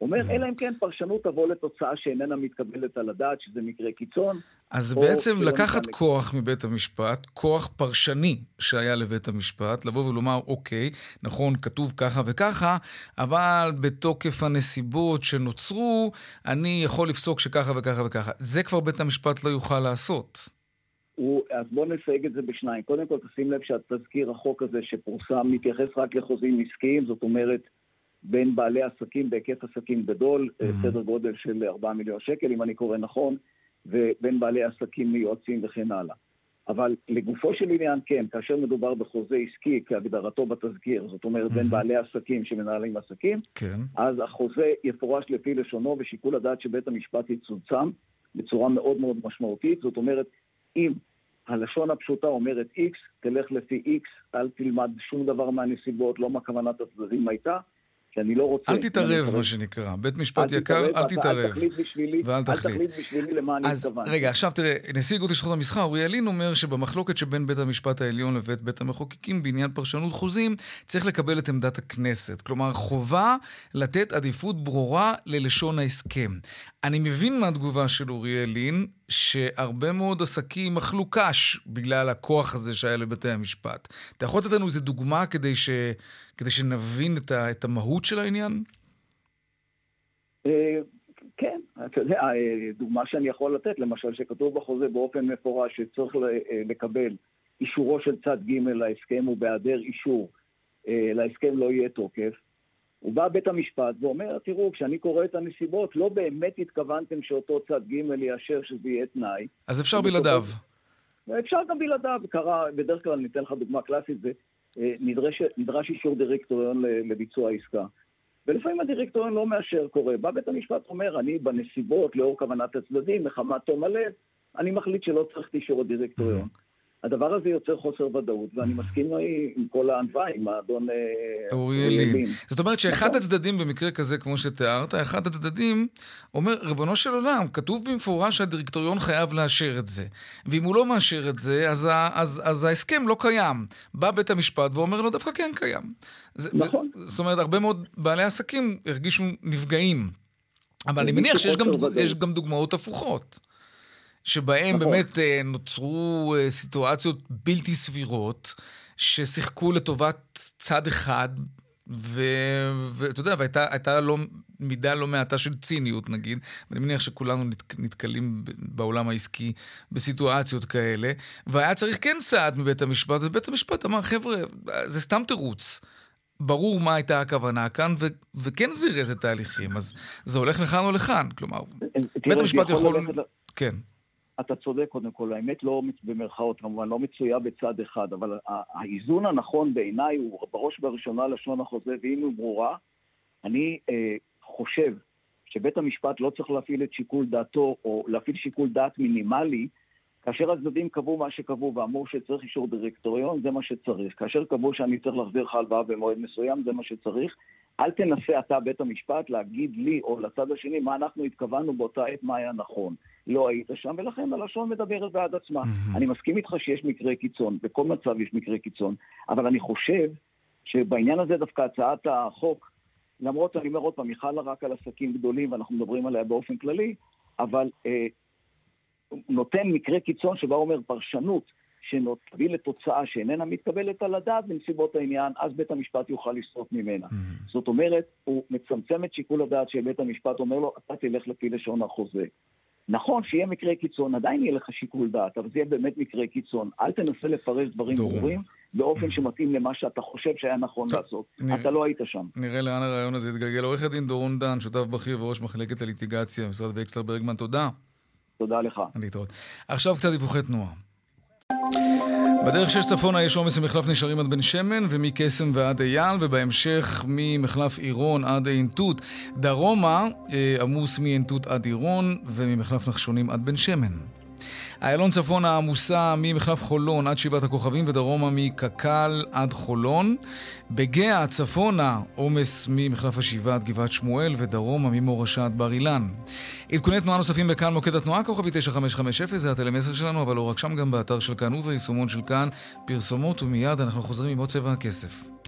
אומר, אלא אם כן פרשנות תבוא לתוצאה שאיננה מתקבלת על הדעת, שזה מקרה קיצון. אז בעצם לקחת כוח מבית המשפט, כוח פרשני שהיה לבית המשפט, לבוא ולומר, אוקיי, נכון, כתוב ככה וככה, אבל בתוקף הנסיבות שנוצרו, אני יכול לפסוק שככה וככה וככה. זה כבר בית המשפט לא יוכל לעשות. הוא, אז בואו נסייג את זה בשניים. קודם כל, תשים לב שהתזכיר החוק הזה שפורסם מתייחס רק לחוזים עסקיים, זאת אומרת, בין בעלי עסקים בהיקף עסקים גדול, mm-hmm. סדר גודל של 4 מיליון שקל, אם אני קורא נכון, ובין בעלי עסקים מיועצים וכן הלאה. אבל לגופו של עניין, כן, כאשר מדובר בחוזה עסקי כהגדרתו בתזכיר, זאת אומרת, mm-hmm. בין בעלי עסקים שמנהלים עסקים, כן. אז החוזה יפורש לפי לשונו ושיקול הדעת שבית המשפט יצומצם בצורה מאוד מאוד משמעותית. זאת אומרת, אם הלשון הפשוטה אומרת X, תלך לפי X, אל תלמד שום דבר מהנסיבות, לא מה כוונת הצדדים הייתה. כי אני לא רוצה... אל תתערב, מה שנקרא. בית משפט יקר, אל תתערב. אל תחליט בשבילי, ואל תחליט בשבילי למה אני התכוונתי. רגע, עכשיו תראה, נשיא איגוד לשכות המסחר, אוריאל לין, אומר שבמחלוקת שבין בית המשפט העליון לבית בית המחוקקים בעניין פרשנות חוזים, צריך לקבל את עמדת הכנסת. כלומר, חובה לתת עדיפות ברורה ללשון ההסכם. אני מבין מהתגובה של אוריאל לין, שהרבה מאוד עסקים אכלו קש בגלל הכוח הזה שהיה לבתי המשפט. אתה יכול לתת לנו איזה דוגמה כדי, ש... כדי שנבין את, ה... את המהות של העניין? אה, כן, אתה יודע, אה, דוגמה שאני יכול לתת, למשל, שכתוב בחוזה באופן מפורש שצריך אה, לקבל אישורו של צד ג' להסכם, ובהיעדר אישור להסכם לא יהיה תוקף. הוא בא בית המשפט ואומר, תראו, כשאני קורא את הנסיבות, לא באמת התכוונתם שאותו צד ג' יאשר שזה יהיה תנאי. אז אפשר בלעדיו. אפשר גם בלעדיו, קרה, בדרך כלל, ניתן לך דוגמה קלאסית, זה אה, נדרש, נדרש אישור דירקטוריון לביצוע עסקה. ולפעמים הדירקטוריון לא מאשר קורה. בא בית המשפט אומר, אני בנסיבות, לאור כוונת הצדדים, מחמת תום הלב, אני מחליט שלא צריך את אישור הדירקטוריון. הדבר הזה יוצר חוסר ודאות, ואני מסכים עם כל הענווה, עם האדון אה, אורי. זאת אומרת שאחד נכון. הצדדים במקרה כזה, כמו שתיארת, אחד הצדדים אומר, ריבונו של עולם, כתוב במפורש שהדירקטוריון חייב לאשר את זה. ואם הוא לא מאשר את זה, אז, אז, אז ההסכם לא קיים. בא בית המשפט ואומר לו, דווקא כן קיים. נכון. זאת אומרת, הרבה מאוד בעלי עסקים הרגישו נפגעים. אבל אני מניח שיש גם, גם דוגמאות הפוכות. שבהם נכון. באמת אה, נוצרו אה, סיטואציות בלתי סבירות, ששיחקו לטובת צד אחד, ואתה יודע, והייתה לא, מידה לא מעטה של ציניות נגיד, ואני מניח שכולנו נת, נתקלים בעולם העסקי בסיטואציות כאלה, והיה צריך כן סעד מבית המשפט, ובית המשפט אמר, חבר'ה, זה סתם תירוץ. ברור מה הייתה הכוונה כאן, ו- וכן זירז את ההליכים, אז זה הולך לכאן או לכאן, כלומר, בית המשפט יכול... יכול... כן. אתה צודק קודם כל, האמת לא, במרכאות כמובן, לא מצויה בצד אחד, אבל האיזון הנכון בעיניי הוא בראש ובראשונה לשון החוזה, ואם הוא ברורה, אני אה, חושב שבית המשפט לא צריך להפעיל את שיקול דעתו, או להפעיל שיקול דעת מינימלי, כאשר הצדדים קבעו מה שקבעו ואמרו שצריך אישור דירקטוריון, זה מה שצריך. כאשר קבעו שאני צריך להחזיר לך הלוואה במועד מסוים, זה מה שצריך. אל תנסה אתה, בית המשפט, להגיד לי או לצד השני מה אנחנו התכוונו באותה עת, מה היה נכון. לא היית שם, ולכן הלשון מדברת בעד עצמה. Mm-hmm. אני מסכים איתך שיש מקרי קיצון, בכל מצב יש מקרי קיצון, אבל אני חושב שבעניין הזה דווקא הצעת החוק, למרות, אני אומר עוד פעם, היא חלה רק על עסקים גדולים, ואנחנו מדברים עליה באופן כללי, אבל אה, נותן מקרה קיצון שבא אומר פרשנות שתביא לתוצאה שאיננה מתקבלת על הדעת בנסיבות העניין, אז בית המשפט יוכל לסטות ממנה. Mm-hmm. זאת אומרת, הוא מצמצם את שיקול הדעת שבית המשפט אומר לו, אתה תלך לפי לשון החוזה. נכון שיהיה מקרה קיצון, עדיין יהיה לך שיקול דעת, אבל זה יהיה באמת מקרה קיצון. אל תנסה לפרש דברים ברורים באופן שמתאים למה שאתה חושב שהיה נכון טוב, לעשות. נראה, אתה לא היית שם. נראה לאן הרעיון הזה יתגלגל. עורך הדין דורון דן, שותף בכיר וראש מחלקת הליטיגציה, משרד וקסלר ברגמן, תודה. תודה לך. להתראות. עכשיו קצת דיווחי תנועה. בדרך שש צפונה יש עומס ממחלף נשארים עד בן שמן ומקסם ועד אייל ובהמשך ממחלף עירון עד עין תות. דרומה אה, עמוס מעין תות עד עירון וממחלף נחשונים עד בן שמן. איילון צפונה עמוסה ממחלף חולון עד שבעת הכוכבים ודרומה מקק"ל עד חולון. בגאה צפונה עומס ממחלף השבעה עד גבעת שמואל ודרומה ממורשה עד בר אילן. עדכוני תנועה נוספים בכאן מוקד התנועה כוכבי 9550 זה הטלמסר שלנו אבל לא רק שם גם באתר של כאן וביישומון של כאן פרסומות ומיד אנחנו חוזרים עם עוד צבע הכסף.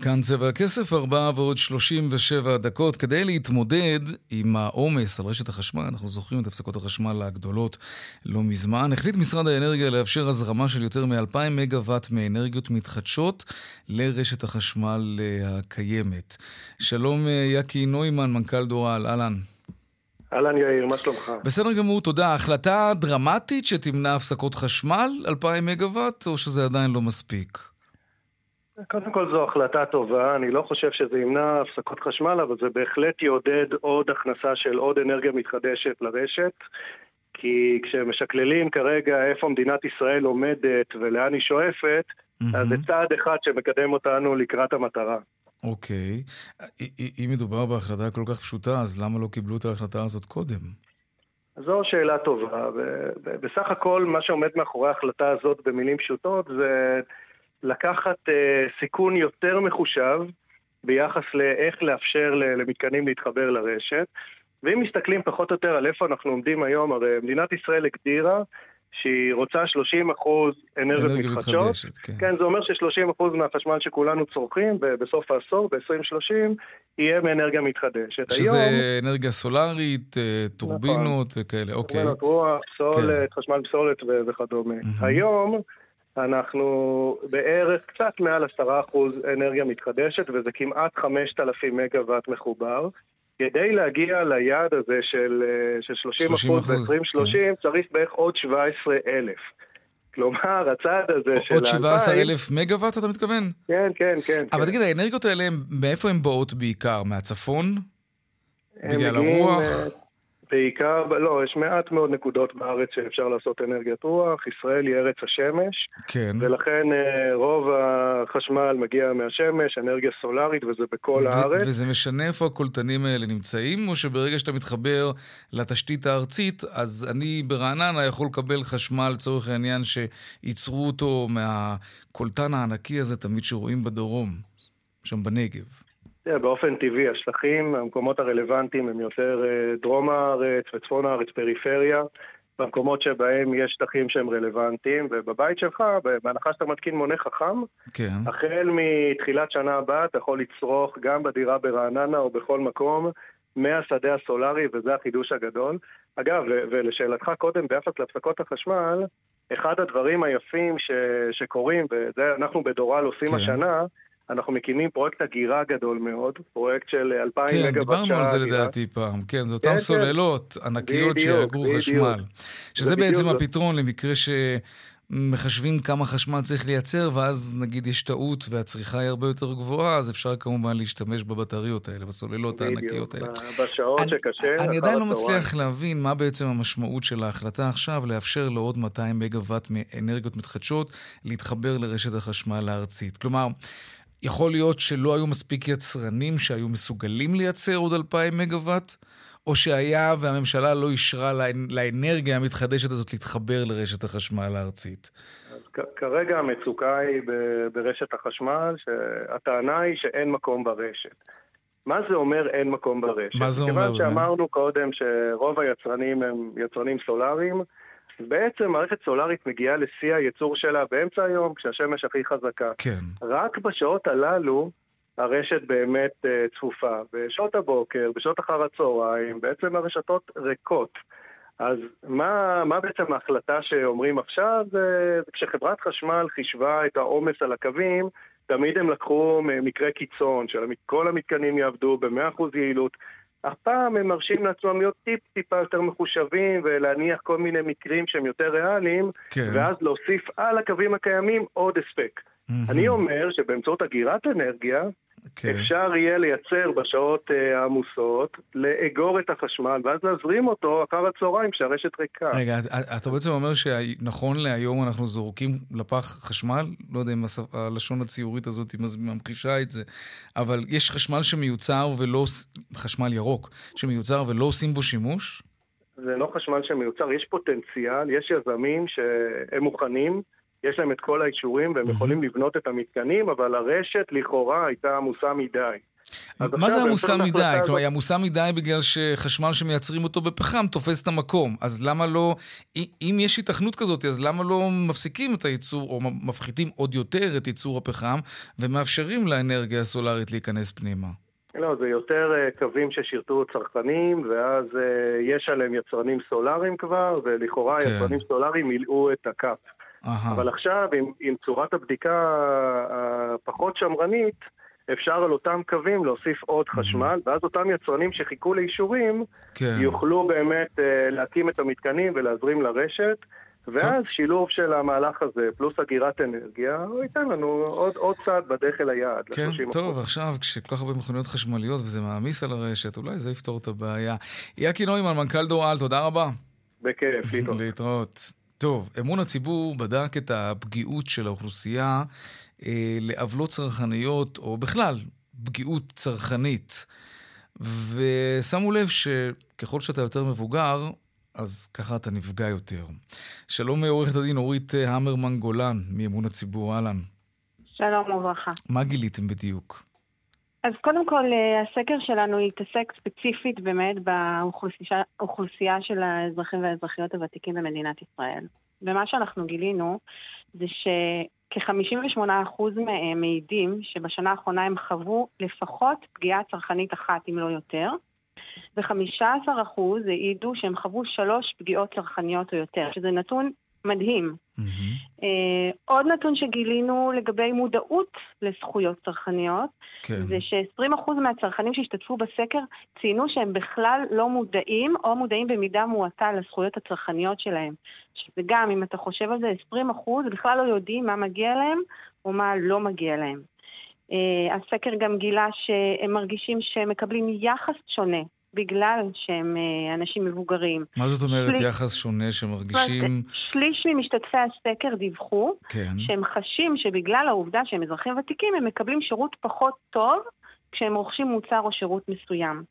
כאן צבע הכסף, 4 ועוד 37 דקות. כדי להתמודד עם העומס על רשת החשמל, אנחנו זוכרים את הפסקות החשמל הגדולות לא מזמן, החליט משרד האנרגיה לאפשר הזרמה של יותר מ-2,000 מגוואט מאנרגיות מתחדשות לרשת החשמל אה, הקיימת. שלום אה, יקי נוימן, מנכ"ל דורל, אהלן. אהלן יאיר, מה שלומך? בסדר גמור, תודה. החלטה דרמטית שתמנע הפסקות חשמל, 2,000 מגוואט, או שזה עדיין לא מספיק? קודם כל זו החלטה טובה, אני לא חושב שזה ימנע הפסקות חשמל, אבל זה בהחלט יעודד עוד הכנסה של עוד אנרגיה מתחדשת לרשת, כי כשמשקללים כרגע איפה מדינת ישראל עומדת ולאן היא שואפת, mm-hmm. אז זה צעד אחד שמקדם אותנו לקראת המטרה. אוקיי. אם מדובר בהחלטה כל כך פשוטה, אז למה לא קיבלו את ההחלטה הזאת קודם? זו שאלה טובה. בסך הכל, מה שעומד מאחורי ההחלטה הזאת במילים פשוטות זה... לקחת אה, סיכון יותר מחושב ביחס לאיך לאפשר למתקנים להתחבר לרשת. ואם מסתכלים פחות או יותר על איפה אנחנו עומדים היום, הרי מדינת ישראל הגדירה שהיא רוצה 30 אחוז אנרגיות מתחדשות. כן. כן, זה אומר ש-30 אחוז מהחשמל שכולנו צורכים בסוף העשור, ב-2030, יהיה מאנרגיה מתחדשת. שזה היום, אנרגיה סולארית, אה, טורבינות נכון, וכאלה, אוקיי. טורבינות רוח, פסולת, כן. חשמל פסולת וכדומה. Mm-hmm. היום... אנחנו בערך קצת מעל 10% אנרגיה מתחדשת, וזה כמעט 5,000 מגוואט מחובר. כדי להגיע ליעד הזה של, אה, של 30 אחוז ב-2030, כן. צריך בערך עוד 17,000. כלומר, הצעד הזה של... עוד 17 אלף מגוואט אתה מתכוון? כן, כן, כן. אבל כן. תגיד, האנרגיות האלה, מאיפה הן באות בעיקר? מהצפון? בגלל הרוח? בעיקר, לא, יש מעט מאוד נקודות בארץ שאפשר לעשות אנרגיית רוח. ישראל היא ארץ השמש. כן. ולכן אה, רוב החשמל מגיע מהשמש, אנרגיה סולארית, וזה בכל הארץ. וזה משנה איפה הקולטנים האלה נמצאים, או שברגע שאתה מתחבר לתשתית הארצית, אז אני ברעננה יכול לקבל חשמל, לצורך העניין, שייצרו אותו מהקולטן הענקי הזה תמיד שרואים בדרום, שם בנגב. תראה, באופן טבעי, השטחים, המקומות הרלוונטיים הם יותר אה, דרום הארץ וצפון הארץ, פריפריה. במקומות שבהם יש שטחים שהם רלוונטיים, ובבית שלך, בהנחה שאתה מתקין מונה חכם, כן. החל מתחילת שנה הבאה אתה יכול לצרוך גם בדירה ברעננה או בכל מקום מהשדה הסולארי, וזה החידוש הגדול. אגב, ולשאלתך קודם, ביחס להפסקות החשמל, אחד הדברים היפים ש, שקורים, וזה אנחנו בדורל עושים כן. השנה, אנחנו מקימים פרויקט הגירה גדול מאוד, פרויקט של 2,000 כן, מגה שעה. כן, דיברנו על זה לדעתי פעם. כן, זה אותן כן, כן. סוללות כן. ענקיות שיאגרו חשמל. שזה בעצם זה... הפתרון למקרה שמחשבים כמה חשמל צריך לייצר, ואז נגיד יש טעות והצריכה היא הרבה יותר גבוהה, אז אפשר כמובן להשתמש בבטריות האלה, בסוללות בדיוק. הענקיות האלה. בשעות אני, שקשה, אני עדיין לא מצליח להבין מה בעצם המשמעות של ההחלטה עכשיו לאפשר לעוד 200 מגה-ואט מאנרגיות מתחדשות להתחבר לרשת החשמל הארצית. כלומר, יכול להיות שלא היו מספיק יצרנים שהיו מסוגלים לייצר עוד 2,000 מגוואט, או שהיה והממשלה לא אישרה לאנרגיה המתחדשת הזאת להתחבר לרשת החשמל הארצית? כרגע המצוקה היא ברשת החשמל, שהטענה היא שאין מקום ברשת. מה זה אומר אין מקום ברשת? מה זה אומר? כיוון שאמרנו קודם שרוב היצרנים הם יצרנים סולאריים, בעצם מערכת סולארית מגיעה לשיא הייצור שלה באמצע היום, כשהשמש הכי חזקה. כן. רק בשעות הללו הרשת באמת uh, צפופה. בשעות הבוקר, בשעות אחר הצהריים, בעצם הרשתות ריקות. אז מה, מה בעצם ההחלטה שאומרים עכשיו? זה כשחברת חשמל חישבה את העומס על הקווים, תמיד הם לקחו מקרה קיצון, שכל המתקנים יעבדו ב-100% יעילות. הפעם הם מרשים לעצמם להיות טיפ-טיפה יותר מחושבים ולהניח כל מיני מקרים שהם יותר ריאליים, כן. ואז להוסיף על הקווים הקיימים עוד הספק. Mm-hmm. אני אומר שבאמצעות אגירת אנרגיה, כן. אפשר יהיה לייצר בשעות uh, העמוסות, לאגור את החשמל, ואז להזרים אותו אחר הצהריים כשהרשת ריקה. רגע, אתה בעצם אומר שנכון להיום אנחנו זורקים לפח חשמל? לא יודע אם הלשון הציורית הזאת ממחישה את זה, אבל יש חשמל שמיוצר ולא... חשמל ירוק, שמיוצר ולא עושים בו שימוש? זה לא חשמל שמיוצר, יש פוטנציאל, יש יזמים שהם מוכנים. יש להם את כל האישורים והם יכולים לבנות את המתקנים, אבל הרשת לכאורה הייתה עמוסה מדי. מה זה עמוסה מדי? כלומר, היא עמוסה מדי בגלל שחשמל שמייצרים אותו בפחם תופס את המקום. אז למה לא, אם יש התכנות כזאת, אז למה לא מפסיקים את הייצור, או מפחיתים עוד יותר את ייצור הפחם, ומאפשרים לאנרגיה הסולארית להיכנס פנימה? לא, זה יותר uh, קווים ששירתו צרכנים, ואז uh, יש עליהם יצרנים סולאריים כבר, ולכאורה כן. יצרנים סולאריים מילאו את הקאפ. Aha. אבל עכשיו, עם, עם צורת הבדיקה הפחות שמרנית, אפשר על אותם קווים להוסיף עוד חשמל, ואז אותם יצרנים שחיכו לאישורים, כן. יוכלו באמת uh, להקים את המתקנים ולהזרים לרשת. ואז טוב. שילוב של המהלך הזה, פלוס אגירת אנרגיה, הוא ייתן לנו עוד, עוד צעד בדרך אל היעד. כן, טוב, עכשיו כשכל כך הרבה מכוניות חשמליות וזה מעמיס על הרשת, אולי זה יפתור את הבעיה. יאקי נוימן, מנכ"ל דורל, תודה רבה. בכיף, להתראות. להתראות. טוב, אמון הציבור בדק את הפגיעות של האוכלוסייה אה, לעוולות צרכניות, או בכלל, פגיעות צרכנית. ושמו לב שככל שאתה יותר מבוגר, אז ככה אתה נפגע יותר. שלום עורכת הדין אורית המרמן גולן, מאמון הציבור, אהלן. שלום וברכה. מה גיליתם בדיוק? אז קודם כל, אה, הסקר שלנו התעסק ספציפית באמת באוכלוסייה של האזרחים והאזרחיות הוותיקים במדינת ישראל. ומה שאנחנו גילינו זה שכ-58% מהם מעידים שבשנה האחרונה הם חוו לפחות פגיעה צרכנית אחת, אם לא יותר, ו-15% העידו שהם חוו שלוש פגיעות צרכניות או יותר, שזה נתון מדהים. Mm-hmm. עוד נתון שגילינו לגבי מודעות לזכויות צרכניות, כן. זה ש-20% מהצרכנים שהשתתפו בסקר ציינו שהם בכלל לא מודעים או מודעים במידה מועטה לזכויות הצרכניות שלהם. שזה גם, אם אתה חושב על זה, 20% בכלל לא יודעים מה מגיע להם או מה לא מגיע להם. Uh, הסקר גם גילה שהם מרגישים שהם מקבלים יחס שונה בגלל שהם אה, אנשים מבוגרים. מה זאת אומרת שליש... יחס שונה שמרגישים... שליש ממשתתפי הסקר דיווחו כן. שהם חשים שבגלל העובדה שהם אזרחים ותיקים, הם מקבלים שירות פחות טוב כשהם רוכשים מוצר או שירות מסוים.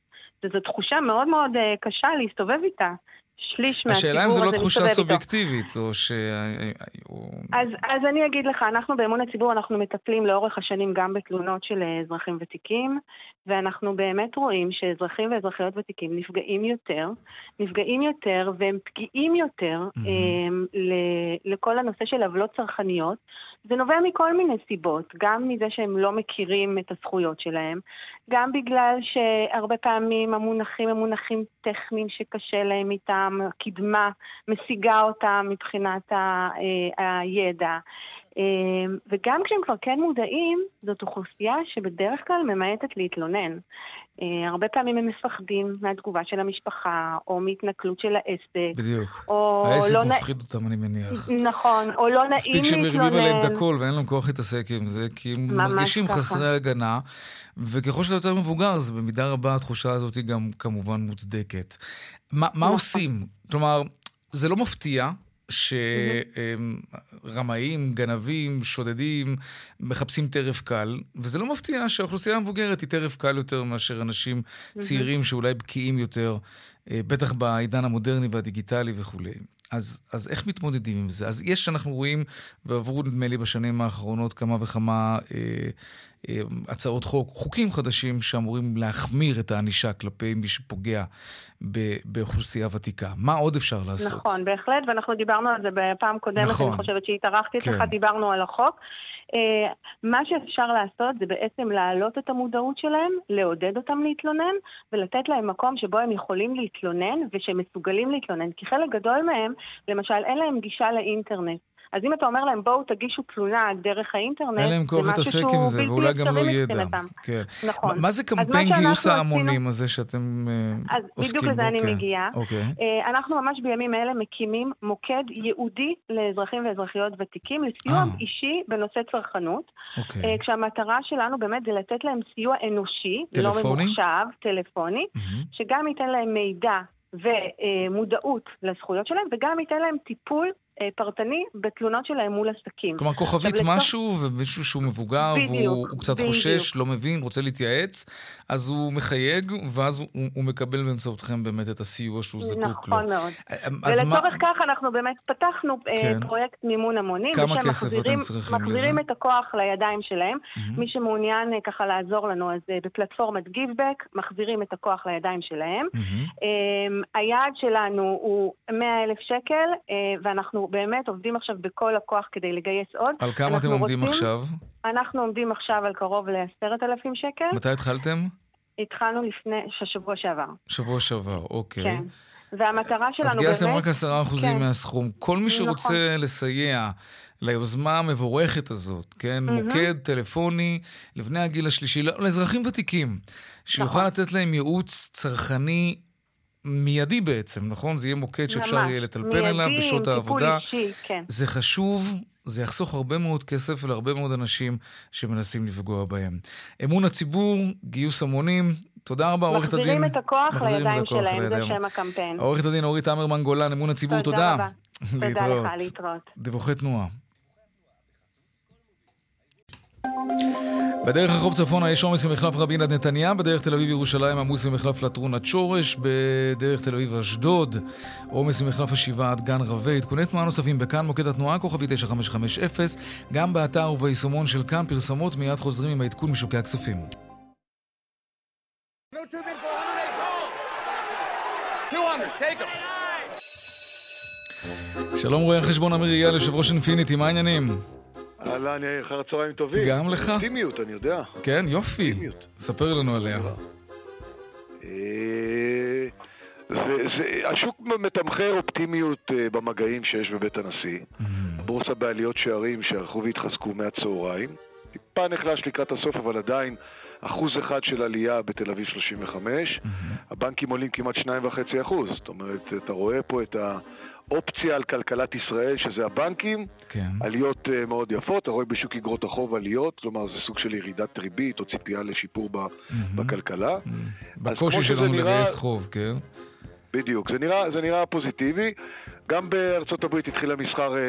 וזו תחושה מאוד מאוד אה, קשה להסתובב איתה. שליש מהציבור הזה השאלה אם זו לא תחושה סובייקטיבית, או ש... אז, אז אני אגיד לך, אנחנו באמון הציבור, אנחנו מטפלים לאורך השנים גם בתלונות של אה, אזרחים ותיקים, ואנחנו באמת רואים שאזרחים ואזרחיות ותיקים נפגעים יותר, נפגעים יותר והם פגיעים יותר mm-hmm. לכל הנושא של עוולות צרכניות. זה נובע מכל מיני סיבות, גם מזה שהם לא מכירים את הזכויות שלהם, גם בגלל שהרבה פעמים המונחים הם מונחים טכניים שקשה להם איתם, הקדמה משיגה אותם מבחינת אה, הידע. אה, וגם כשהם כבר כן מודעים, זאת אוכלוסייה שבדרך כלל ממעטת להתלונן. אה, הרבה פעמים הם מפחדים מהתגובה של המשפחה, או מהתנכלות של העסק. בדיוק. העסק לא מפחיד נ... אותם, אני מניח. נכון, או לא נעים להתלונן. מספיק שמרימים עליהם את הכל ואין להם כוח להתעסק עם זה, כי הם מרגישים ככה. חסרי הגנה, וככל שאתה יותר מבוגר, אז במידה רבה התחושה הזאת היא גם כמובן מוצדקת. מה, מה נכון. עושים? כלומר, זה לא מפתיע שרמאים, גנבים, שודדים, מחפשים טרף קל, וזה לא מפתיע שהאוכלוסייה המבוגרת היא טרף קל יותר מאשר אנשים צעירים שאולי בקיאים יותר, אה, בטח בעידן המודרני והדיגיטלי וכולי. אז, אז איך מתמודדים עם זה? אז יש, אנחנו רואים, ועברו נדמה לי בשנים האחרונות כמה וכמה אה, אה, הצעות חוק, חוקים חדשים שאמורים להחמיר את הענישה כלפי מי שפוגע ב, באוכלוסייה ותיקה. מה עוד אפשר לעשות? נכון, בהחלט, ואנחנו דיברנו על זה בפעם קודמת, נכון. אני חושבת שהתארחתי כן. אצלך, דיברנו על החוק. Uh, מה שאפשר לעשות זה בעצם להעלות את המודעות שלהם, לעודד אותם להתלונן ולתת להם מקום שבו הם יכולים להתלונן ושהם מסוגלים להתלונן. כי חלק גדול מהם, למשל, אין להם גישה לאינטרנט. אז אם אתה אומר להם, בואו תגישו תלונה דרך האינטרנט, אין להם כוח להתעסק עם זה, ואולי גם לא ידע. כן. נכון. מה זה קמפיין גיוס ההמונים הזה שאתם עוסקים בו? אז בדיוק לזה אני מגיעה. אוקיי. Uh, אנחנו ממש בימים אלה מקימים מוקד ייעודי לאזרחים ואזרחיות ותיקים, לסיוע oh. אישי בנושא צרכנות. אוקיי. Uh, כשהמטרה שלנו באמת זה לתת להם סיוע אנושי, לא טלפוני? לא ממוחשב, טלפוני, mm-hmm. שגם ייתן להם מידע ומודעות לזכויות שלהם, וגם ייתן להם טיפול פרטני בתלונות שלהם מול עסקים. כלומר, כוכבית לצור... משהו, ומישהו שהוא מבוגר, בדיוק, והוא קצת בדיוק. חושש, לא מבין, רוצה להתייעץ, אז הוא מחייג, ואז הוא, הוא מקבל באמצעותכם באמת את הסיוע שהוא זקוק נכון לו. נכון מאוד. אה, ולצורך מה... כך אנחנו באמת פתחנו אה, כן. פרויקט מימון המונים. כמה כסף מחזירים, אתם צריכים לזה? מחזירים את הכוח לידיים שלהם. Mm-hmm. מי שמעוניין ככה לעזור לנו, אז בפלטפורמת גיבבק, מחזירים את הכוח לידיים שלהם. Mm-hmm. היעד שלנו הוא 100 אלף שקל, ואנחנו באמת עובדים עכשיו בכל הכוח כדי לגייס עוד. על כמה אתם עומדים רוצים, עכשיו? אנחנו עומדים עכשיו על קרוב לעשרת אלפים שקל. מתי התחלתם? התחלנו לפני, שבוע שעבר. שבוע שעבר, אוקיי. כן. והמטרה שלנו באמת... אז גייסתם רק עשרה אחוזים כן. מהסכום. כל מי שרוצה נכון. לסייע ליוזמה המבורכת הזאת, כן? Mm-hmm. מוקד טלפוני לבני הגיל השלישי, לאזרחים ותיקים, שיוכל נכון. לתת להם ייעוץ צרכני מיידי בעצם, נכון? זה יהיה מוקד שאפשר יהיה לטלפן אליו בשעות העבודה. אישי, כן. זה חשוב, זה יחסוך הרבה מאוד כסף להרבה מאוד אנשים שמנסים לפגוע בהם. אמון הציבור, גיוס המונים, תודה רבה, עורכת הדין. מחזירים את הכוח לידיים שלהם, זה שם הקמפיין. עורכת הדין אורית עמרמן גולן, אמון הציבור, תודה. תודה רבה. תודה לך, להתראות. דיווחי תנועה. בדרך רחוב צפונה יש עומס ממחלף רבין עד נתניה, בדרך תל אביב ירושלים עמוס ממחלף לטרון עד שורש, בדרך תל אביב אשדוד עומס ממחלף השבעה עד גן רבי. עדכוני תנועה נוספים בכאן, מוקד התנועה, כוכבי 9550, גם באתר וביישומון של כאן פרסמות, מיד חוזרים עם העדכון משוקי הכספים. שלום רואי החשבון אמיר אייל, יושב ראש אינפיניטי, מה העניינים? אהלן, יאיר, אחר הצהריים טובים. גם לך? אופטימיות, אני יודע. כן, יופי. ספר לנו עליה. אה, השוק מתמחר אופטימיות אה, במגעים שיש בבית הנשיא. Mm-hmm. הבורסה בעליות שערים שערכו והתחזקו מהצהריים. טיפה נחלש לקראת הסוף, אבל עדיין אחוז אחד של עלייה בתל אביב 35. Mm-hmm. הבנקים עולים כמעט 2.5 אחוז. זאת אומרת, אתה רואה פה את האופציה על כלכלת ישראל, שזה הבנקים, כן. עליות uh, מאוד יפות. אתה רואה בשוק אגרות החוב עליות, כלומר זה סוג של ירידת ריבית או ציפייה לשיפור ב-. בכלכלה. בקושי שלנו. לגייס חוב, כן. בדיוק, זה נראה, זה נראה פוזיטיבי. גם בארצות הברית התחיל המסחר אה,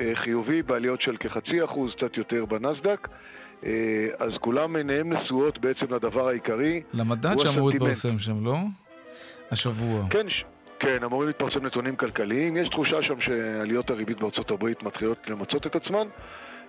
אה, חיובי בעליות של כחצי אחוז, קצת יותר בנסדק. אה, אז כולם עיניהם נשואות בעצם לדבר העיקרי. למדד שאמור להתפרסם שם, לא? השבוע. כן, כן, אמורים להתפרסם נתונים כלכליים. יש תחושה שם שעליות הריבית בארצות הברית מתחילות למצות את עצמן.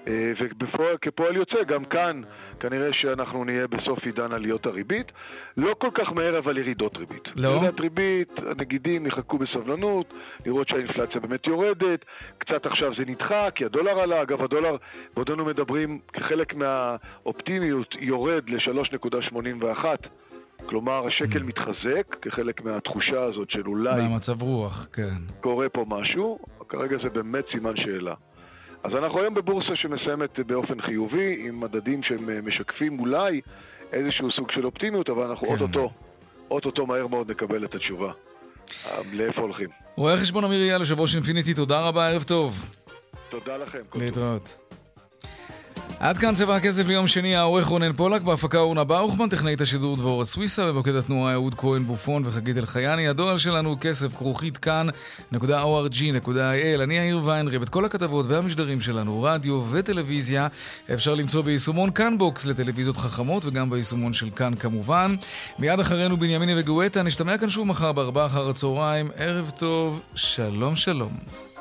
אה, וכפועל יוצא, גם כאן כנראה שאנחנו נהיה בסוף עידן עליות הריבית. לא כל כך מהר, אבל ירידות ריבית. לא? ירידת ריבית, הנגידים יחכו בסבלנות, לראות שהאינפלציה באמת יורדת. קצת עכשיו זה נדחה, כי הדולר עלה. אגב, הדולר, בעודנו מדברים, כחלק מהאופטימיות, יורד ל-3.81. כלומר, השקל mm. מתחזק כחלק מהתחושה הזאת של אולי... מהמצב רוח, כן. קורה פה משהו, כרגע זה באמת סימן שאלה. אז אנחנו היום בבורסה שמסיימת באופן חיובי, עם מדדים שהם משקפים אולי איזשהו סוג של אופטימיות, אבל אנחנו כן. אוטוטו, אוטוטו מהר מאוד נקבל את התשובה. לאיפה הולכים. רואה חשבון אמיר אייל, יושב ראש אינפיניטי, תודה רבה, ערב טוב. תודה לכם. להתראות. עד כאן צבע הכסף ליום שני, העורך רונן פולק, בהפקה אורנה באוכמן, טכנאית השידור דבורה סוויסה, במוקד התנועה אהוד כהן בופון וחגית אלחייני. הדואל שלנו כסף כרוכית כאן.org.il. אני יאיר ויינרב. את כל הכתבות והמשדרים שלנו, רדיו וטלוויזיה, אפשר למצוא ביישומון כאן בוקס לטלוויזיות חכמות וגם ביישומון של כאן כמובן. מיד אחרינו בנימיני וגואטה, נשתמע כאן שוב מחר בארבעה אחר הצהריים. ערב טוב, שלום שלום.